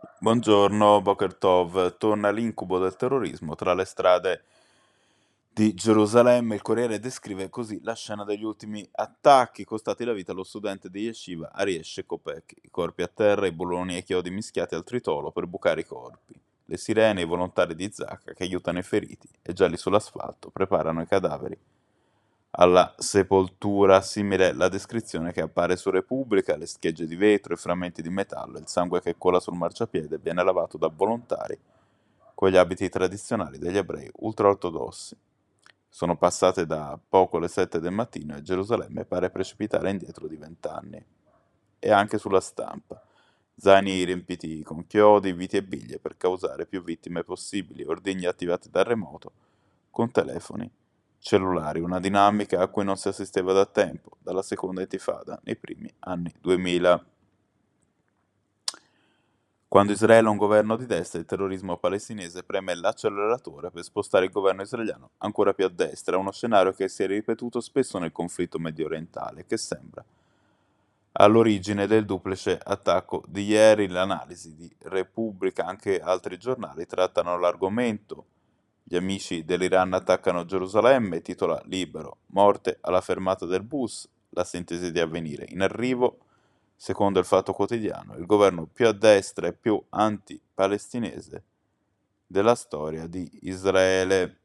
Buongiorno, Boker Tov. Torna l'incubo del terrorismo tra le strade di Gerusalemme. Il Corriere descrive così la scena degli ultimi attacchi costati la vita allo studente di Yeshiva Arieshe Kopek. I corpi a terra, i bulloni e i chiodi mischiati al tritolo per bucare i corpi. Le sirene e i volontari di Zacca che aiutano i feriti e già lì sull'asfalto preparano i cadaveri alla sepoltura, simile la descrizione che appare su Repubblica, le schegge di vetro, i frammenti di metallo, il sangue che cola sul marciapiede viene lavato da volontari con gli abiti tradizionali degli ebrei ultraortodossi. Sono passate da poco le sette del mattino e Gerusalemme pare precipitare indietro di vent'anni. E anche sulla stampa. Zaini riempiti con chiodi, viti e biglie per causare più vittime possibili, ordigni attivati da remoto, con telefoni cellulari, una dinamica a cui non si assisteva da tempo, dalla seconda intifada, nei primi anni 2000. Quando Israele ha un governo di destra, il terrorismo palestinese preme l'acceleratore per spostare il governo israeliano ancora più a destra, uno scenario che si è ripetuto spesso nel conflitto medio orientale, che sembra all'origine del duplice attacco di ieri. L'analisi di Repubblica, anche altri giornali, trattano l'argomento gli amici dell'Iran attaccano Gerusalemme, titola Libero, morte alla fermata del bus, la sintesi di avvenire. In arrivo, secondo il Fatto Quotidiano, il governo più a destra e più anti-palestinese della storia di Israele.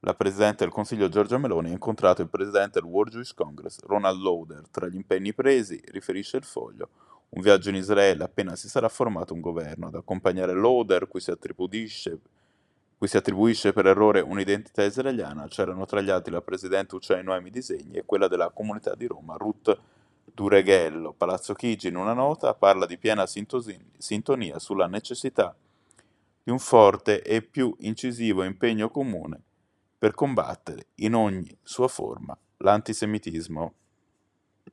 La Presidente del Consiglio Giorgia Meloni ha incontrato il Presidente del World Jewish Congress, Ronald Lauder. Tra gli impegni presi, riferisce il foglio, un viaggio in Israele appena si sarà formato un governo, ad accompagnare Lauder, cui si attribuisce cui si attribuisce per errore un'identità israeliana, c'erano tra gli altri la presidente Ucciai Noemi Disegni e quella della comunità di Roma, Ruth Dureghello. Palazzo Chigi in una nota parla di piena sintonia sulla necessità di un forte e più incisivo impegno comune per combattere in ogni sua forma l'antisemitismo.